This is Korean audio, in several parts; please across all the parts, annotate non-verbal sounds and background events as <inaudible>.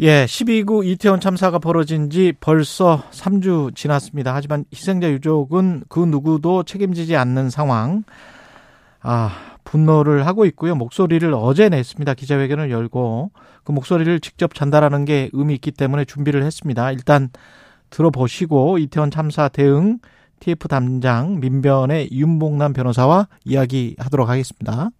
예, 12구 이태원 참사가 벌어진 지 벌써 3주 지났습니다. 하지만 희생자 유족은 그 누구도 책임지지 않는 상황. 아, 분노를 하고 있고요. 목소리를 어제 냈습니다. 기자회견을 열고 그 목소리를 직접 전달하는 게 의미 있기 때문에 준비를 했습니다. 일단 들어보시고 이태원 참사 대응 TF 담장 민변의 윤봉남 변호사와 이야기하도록 하겠습니다.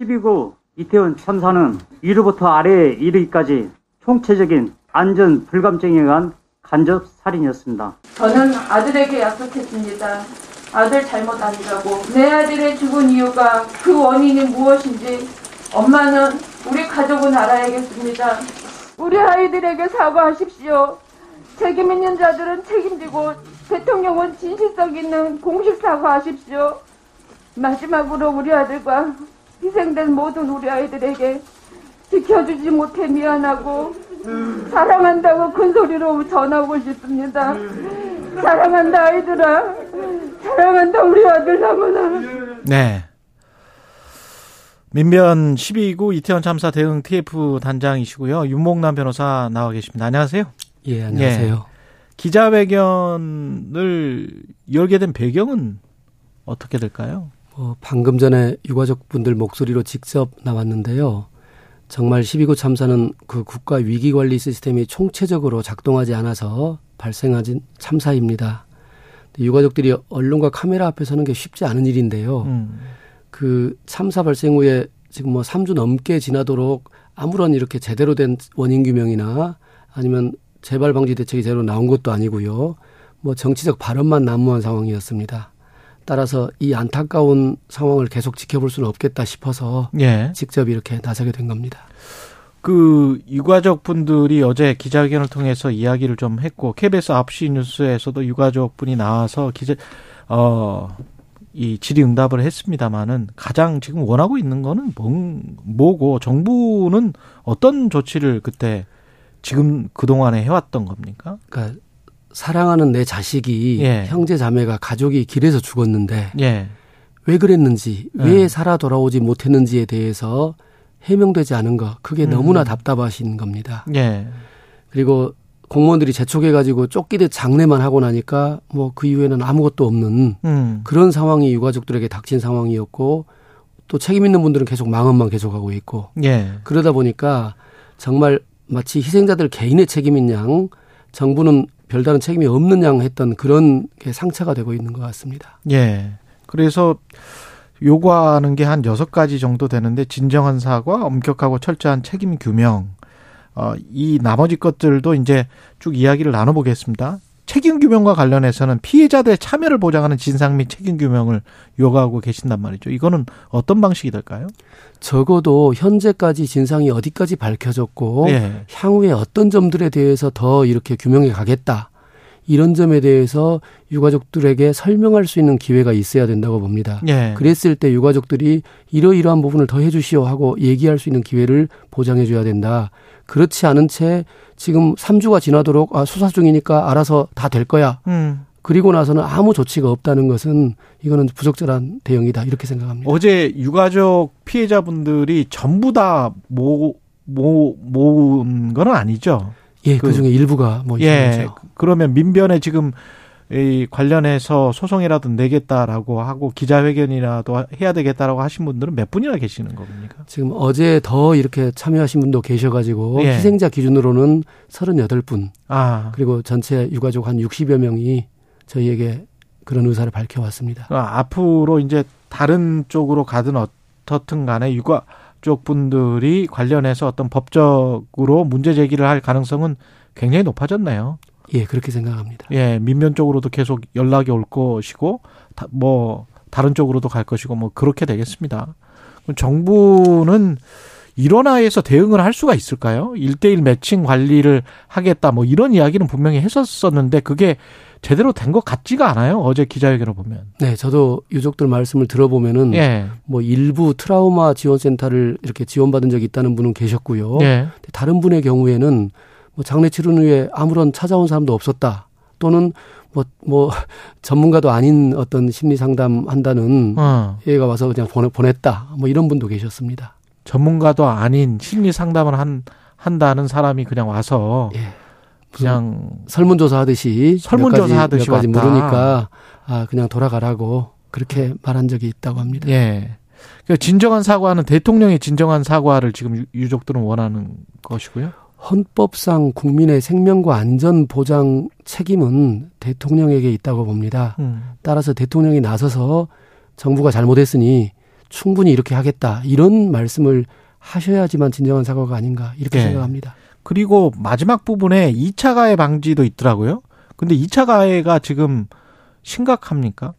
12구 이태원 참사는 위로부터 아래에 이르기까지 총체적인 안전 불감증에 의한 간접 살인이었습니다. 저는 아들에게 약속했습니다. 아들 잘못 아니라고. 내 아들의 죽은 이유가 그 원인이 무엇인지 엄마는 우리 가족은 알아야겠습니다. 우리 아이들에게 사과하십시오. 책임 있는 자들은 책임지고 대통령은 진실성 있는 공식 사과하십시오. 마지막으로 우리 아들과 희생된 모든 우리 아이들에게 지켜주지 못해 미안하고 사랑한다고 큰 소리로 전하고 싶습니다. 사랑한다 아이들아. 사랑한다 우리 아들 나무나. 네. 민변 12구 이태원 참사 대응 TF 단장이시고요. 윤목남 변호사 나와 계십니다. 안녕하세요. 예, 안녕하세요. 예. 기자회견을 열게 된 배경은 어떻게 될까요? 어, 방금 전에 유가족 분들 목소리로 직접 나왔는데요. 정말 12구 참사는 그 국가 위기관리 시스템이 총체적으로 작동하지 않아서 발생한 참사입니다. 유가족들이 언론과 카메라 앞에 서는 게 쉽지 않은 일인데요. 음. 그 참사 발생 후에 지금 뭐 3주 넘게 지나도록 아무런 이렇게 제대로 된 원인 규명이나 아니면 재발 방지 대책이 제대로 나온 것도 아니고요. 뭐 정치적 발언만 난무한 상황이었습니다. 따라서 이 안타까운 상황을 계속 지켜볼 수는 없겠다 싶어서 예. 직접 이렇게 나서게 된 겁니다. 그 유가족 분들이 어제 기자회견을 통해서 이야기를 좀 했고 KBS 9시 뉴스에서도 유가족 분이 나와서 기자 어이 질의응답을 했습니다마는 가장 지금 원하고 있는 거는 뭐, 뭐고 정부는 어떤 조치를 그때 지금 그 동안에 해왔던 겁니까? 그러니까 사랑하는 내 자식이 예. 형제 자매가 가족이 길에서 죽었는데 예. 왜 그랬는지 왜 음. 살아 돌아오지 못했는지에 대해서 해명되지 않은 거 그게 음. 너무나 답답하신 겁니다. 예. 그리고 공무원들이 재촉해 가지고 쫓기듯 장례만 하고 나니까 뭐 그 이후에는 아무것도 없는 음. 그런 상황이 유가족들에게 닥친 상황이었고 또 책임 있는 분들은 계속 망언만 계속하고 있고 예. 그러다 보니까 정말 마치 희생자들 개인의 책임인 양 정부는 별다른 책임이 없는 양 했던 그런 게 상처가 되고 있는 것 같습니다. 예. 그래서 요구하는 게 한 여섯 가지 정도 되는데 진정한 사과, 엄격하고 철저한 책임 규명. 어, 이 나머지 것들도 이제 쭉 이야기를 나눠보겠습니다. 책임 규명과 관련해서는 피해자들의 참여를 보장하는 진상 및 책임 규명을 요구하고 계신단 말이죠. 이거는 어떤 방식이 될까요? 적어도 현재까지 진상이 어디까지 밝혀졌고 예. 향후에 어떤 점들에 대해서 더 이렇게 규명해 가겠다. 이런 점에 대해서 유가족들에게 설명할 수 있는 기회가 있어야 된다고 봅니다. 예. 그랬을 때 유가족들이 이러이러한 부분을 더 해주시오 하고 얘기할 수 있는 기회를 보장해 줘야 된다. 그렇지 않은 채 지금 3주가 지나도록 아, 수사 중이니까 알아서 다 될 거야. 음. 그리고 나서는 아무 조치가 없다는 것은 이거는 부적절한 대응이다 이렇게 생각합니다. 어제 유가족 피해자분들이 전부 다 모 모, 모은 건 아니죠. 예, 그, 그 중에 일부가 뭐 예. 그러면 민변에 지금 이 관련해서 소송이라도 내겠다라고 하고 기자회견이라도 해야 되겠다라고 하신 분들은 몇 분이나 계시는 겁니까? 지금 어제 더 이렇게 참여하신 분도 계셔가지고 예. 희생자 기준으로는 38분. 아. 그리고 전체 유가족 한 60여 명이 저희에게 그런 의사를 밝혀왔습니다. 아, 앞으로 이제 다른 쪽으로 가든 어떻든 간에 유가 족 분들이 관련해서 어떤 법적으로 문제 제기를 할 가능성은 굉장히 높아졌네요. 예, 그렇게 생각합니다. 예, 민변 쪽으로도 계속 연락이 올 것이고, 다, 뭐, 다른 쪽으로도 갈 것이고, 뭐, 그렇게 되겠습니다. 정부는 일원화해서 대응을 할 수가 있을까요? 일대일 매칭 관리를 하겠다, 뭐, 이런 이야기는 분명히 했었었는데, 그게 제대로 된 것 같지가 않아요. 어제 기자회견을 보면. 네, 저도 유족들 말씀을 들어보면은 예. 뭐 일부 트라우마 지원센터를 이렇게 지원받은 적이 있다는 분은 계셨고요. 예. 다른 분의 경우에는 뭐 장례 치른 후에 아무런 찾아온 사람도 없었다. 또는 뭐, 뭐, <laughs> 전문가도 아닌 어떤 심리 상담 한다는 어. 얘가 와서 그냥 보내, 보냈다. 뭐 이런 분도 계셨습니다. 전문가도 아닌 심리 상담을 한, 한다는 사람이 그냥 와서 예. 그냥 설문조사 하듯이 설문조사 하듯이 몇 가지. 물으니까 아 그냥 돌아가라고 그렇게 말한 적이 있다고 합니다. 예. 그러니까 진정한 사과는 대통령의 진정한 사과를 지금 유- 유족들은 원하는 것이고요. 헌법상 국민의 생명과 안전 보장 책임은 대통령에게 있다고 봅니다. 음. 따라서 대통령이 나서서 정부가 잘못했으니 충분히 이렇게 하겠다 이런 말씀을 하셔야지만 진정한 사과가 아닌가 이렇게 네. 생각합니다. 그리고 마지막 부분에 2차 가해 방지도 있더라고요. 근데 2차 가해가 지금 심각합니까?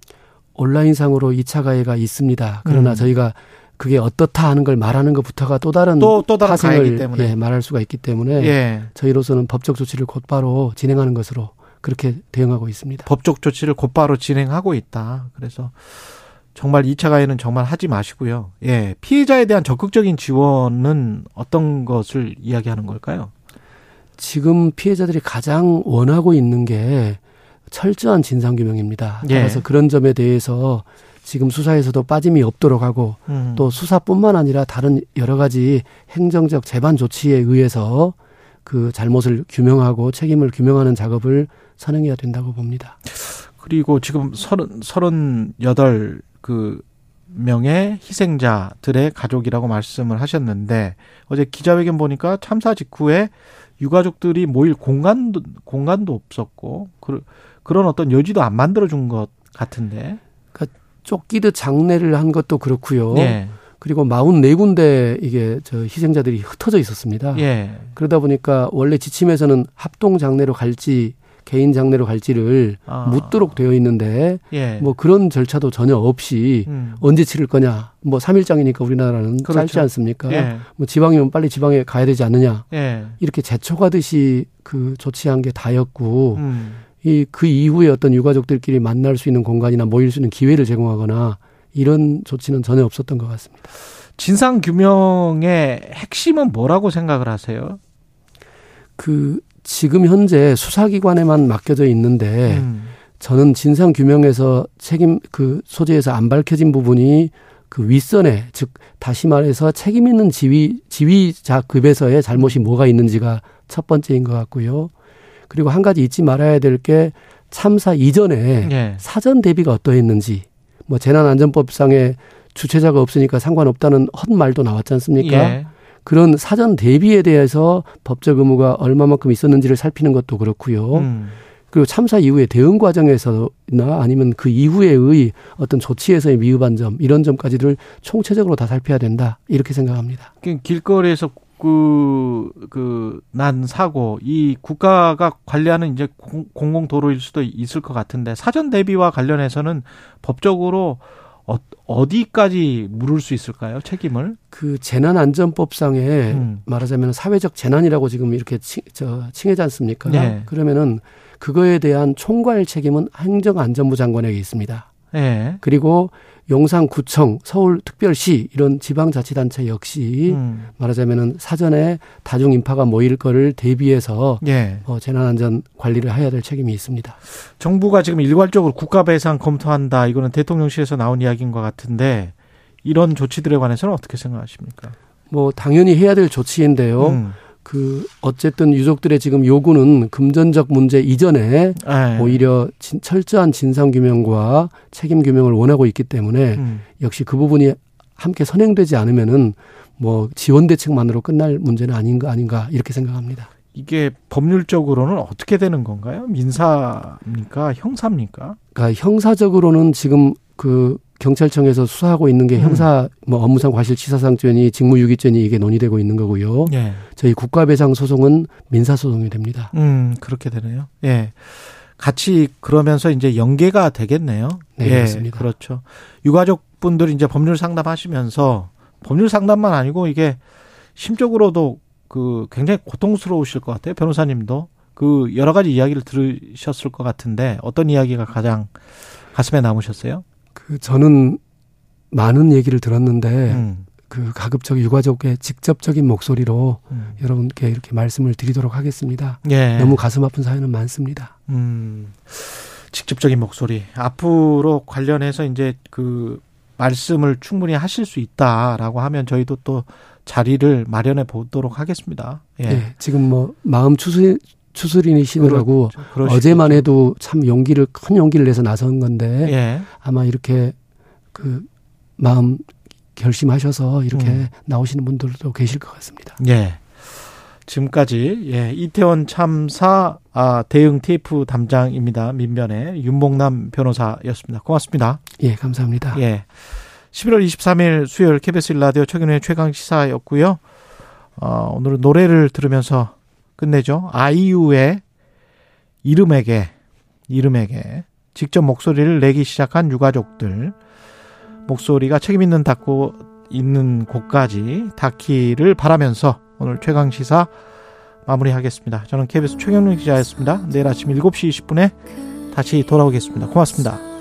온라인상으로 2차 가해가 있습니다. 그러나 음. 저희가 그게 어떻다 하는 걸 말하는 것부터가 또 다른 또, 또 다른 파생을 때문에. 예, 말할 수가 있기 때문에 예. 저희로서는 법적 조치를 곧바로 진행하는 것으로 그렇게 대응하고 있습니다. 법적 조치를 곧바로 진행하고 있다. 그래서 정말 2차 가해는 정말 하지 마시고요. 예. 피해자에 대한 적극적인 지원은 어떤 것을 이야기하는 걸까요? 지금 피해자들이 가장 원하고 있는 게 철저한 진상 규명입니다. 예. 따라서 그런 점에 대해서 지금 수사에서도 빠짐이 없도록 하고 음. 또 수사뿐만 아니라 다른 여러 가지 행정적 재반 조치에 의해서 그 잘못을 규명하고 책임을 규명하는 작업을 선행해야 된다고 봅니다. 그리고 지금 서른 서른 여덟 그 명의 희생자들의 가족이라고 말씀을 하셨는데 어제 기자회견 보니까 참사 직후에 유가족들이 모일 공간도 공간도 없었고 그, 그런 어떤 여지도 안 만들어 준 것 같은데. 쫓기듯 장례를 한 것도 그렇고요. 예. 그리고 44군데 이게 저 희생자들이 흩어져 있었습니다. 예. 그러다 보니까 원래 지침에서는 합동 장례로 갈지 개인 장례로 갈지를 아. 묻도록 되어 있는데 예. 뭐 그런 절차도 전혀 없이 음. 언제 치를 거냐. 뭐 3일장이니까 우리나라는 그렇죠. 짧지 않습니까? 예. 뭐 지방이면 빨리 지방에 가야 되지 않느냐. 예. 이렇게 재촉하듯이 그 조치한 게 다였고 음. 이그 이후에 어떤 유가족들끼리 만날 수 있는 공간이나 모일 수 있는 기회를 제공하거나 이런 조치는 전혀 없었던 것 같습니다. 진상 규명의 핵심은 뭐라고 생각을 하세요? 그 지금 현재 수사기관에만 맡겨져 있는데 음. 저는 진상 규명에서 책임 그 소재에서 안 밝혀진 부분이 그 윗선에 즉 다시 말해서 책임 있는 지휘 지휘자급에서의 잘못이 뭐가 있는지가 첫 번째인 것 같고요. 그리고 한 가지 잊지 말아야 될 게 참사 이전에 예. 사전 대비가 어떠했는지 뭐 재난안전법상의 주체자가 없으니까 상관없다는 헛말도 나왔지 않습니까? 예. 그런 사전 대비에 대해서 법적 의무가 얼마만큼 있었는지를 살피는 것도 그렇고요. 음. 그리고 참사 이후에 대응 과정에서나 아니면 그 이후에의 어떤 조치에서의 미흡한 점 이런 점까지를 총체적으로 다 살펴야 된다 이렇게 생각합니다. 그 길거리에서 그, 그, 난 사고, 이 국가가 관리하는 이제 공, 공공도로일 수도 있을 것 같은데, 사전 대비와 관련해서는 법적으로 어, 어디까지 물을 수 있을까요? 책임을? 그 재난안전법상에 음. 말하자면 사회적 재난이라고 지금 이렇게 칭, 저, 칭하지 않습니까? 네. 그러면은 그거에 대한 총괄 책임은 행정안전부 장관에게 있습니다. 예. 그리고 용산구청, 서울특별시 이런 지방자치단체 역시 음. 말하자면은 사전에 다중 인파가 모일 거를 대비해서 예. 어, 재난안전 관리를 해야 될 책임이 있습니다. 정부가 지금 일괄적으로 국가 배상 검토한다. 이거는 대통령실에서 나온 이야기인 것 같은데, 이런 조치들에 관해서는 어떻게 생각하십니까? 뭐 당연히 해야 될 조치인데요. 음. 그 어쨌든 유족들의 지금 요구는 금전적 문제 이전에 예. 오히려 진, 철저한 진상 규명과 책임 규명을 원하고 있기 때문에 음. 역시 그 부분이 함께 선행되지 않으면은 뭐 지원 대책만으로 끝날 문제는 아닌가 아닌가 이렇게 생각합니다. 이게 법률적으로는 어떻게 되는 건가요? 민사입니까? 형사입니까? 그러니까 형사적으로는 지금 그 경찰청에서 수사하고 있는 게 음. 형사 뭐 업무상 과실치사상죄니 직무유기죄니 이게 논의되고 있는 거고요. 예. 저희 국가배상 소송은 민사 소송이 됩니다. 음, 그렇게 되네요. 예. 같이 그러면서 이제 연계가 되겠네요. 네, 예, 그렇습니다. 그렇죠. 유가족 분들이 이제 법률 상담하시면서 법률 상담만 아니고 이게 심적으로도 그 굉장히 고통스러우실 것 같아요. 변호사님도 그 여러 가지 이야기를 들으셨을 것 같은데 어떤 이야기가 가장 가슴에 남으셨어요? 그 저는 많은 얘기를 들었는데 음, 그 가급적 유가족의 직접적인 목소리로 음. 여러분께 이렇게 말씀을 드리도록 하겠습니다. 예. 너무 가슴 아픈 사연은 많습니다. 음, 직접적인 목소리. 앞으로 관련해서 이제 그 말씀을 충분히 하실 수 있다라고 하면 저희도 또 자리를 마련해 보도록 하겠습니다. 예. 예, 지금 뭐 마음 추스 추스리시느라고 그러, 어제만 해도 참 용기를 큰 용기를 내서 나선 건데 예. 아마 이렇게 그 마음 결심하셔서 이렇게 음. 나오시는 분들도 계실 것 같습니다. 예. 지금까지 예, 이태원 참사 아, 대응 TF 담장입니다. 민변의 윤봉남 변호사였습니다. 고맙습니다. 예, 감사합니다. 예. 11월 23일 수요일 KBS 라디오 최근의 최강 시사였고요. 어, 오늘은 노래를 들으면서 끝내죠. 아이유의 이름에게 이름에게 직접 목소리를 내기 시작한 유가족들 목소리가 책임 있는 닫고 있는 곳까지 닿기를 바라면서 오늘 최강 시사 마무리하겠습니다. 저는 KBS 최경룡 기자였습니다. 내일 아침 7시 20분에 다시 돌아오겠습니다. 고맙습니다.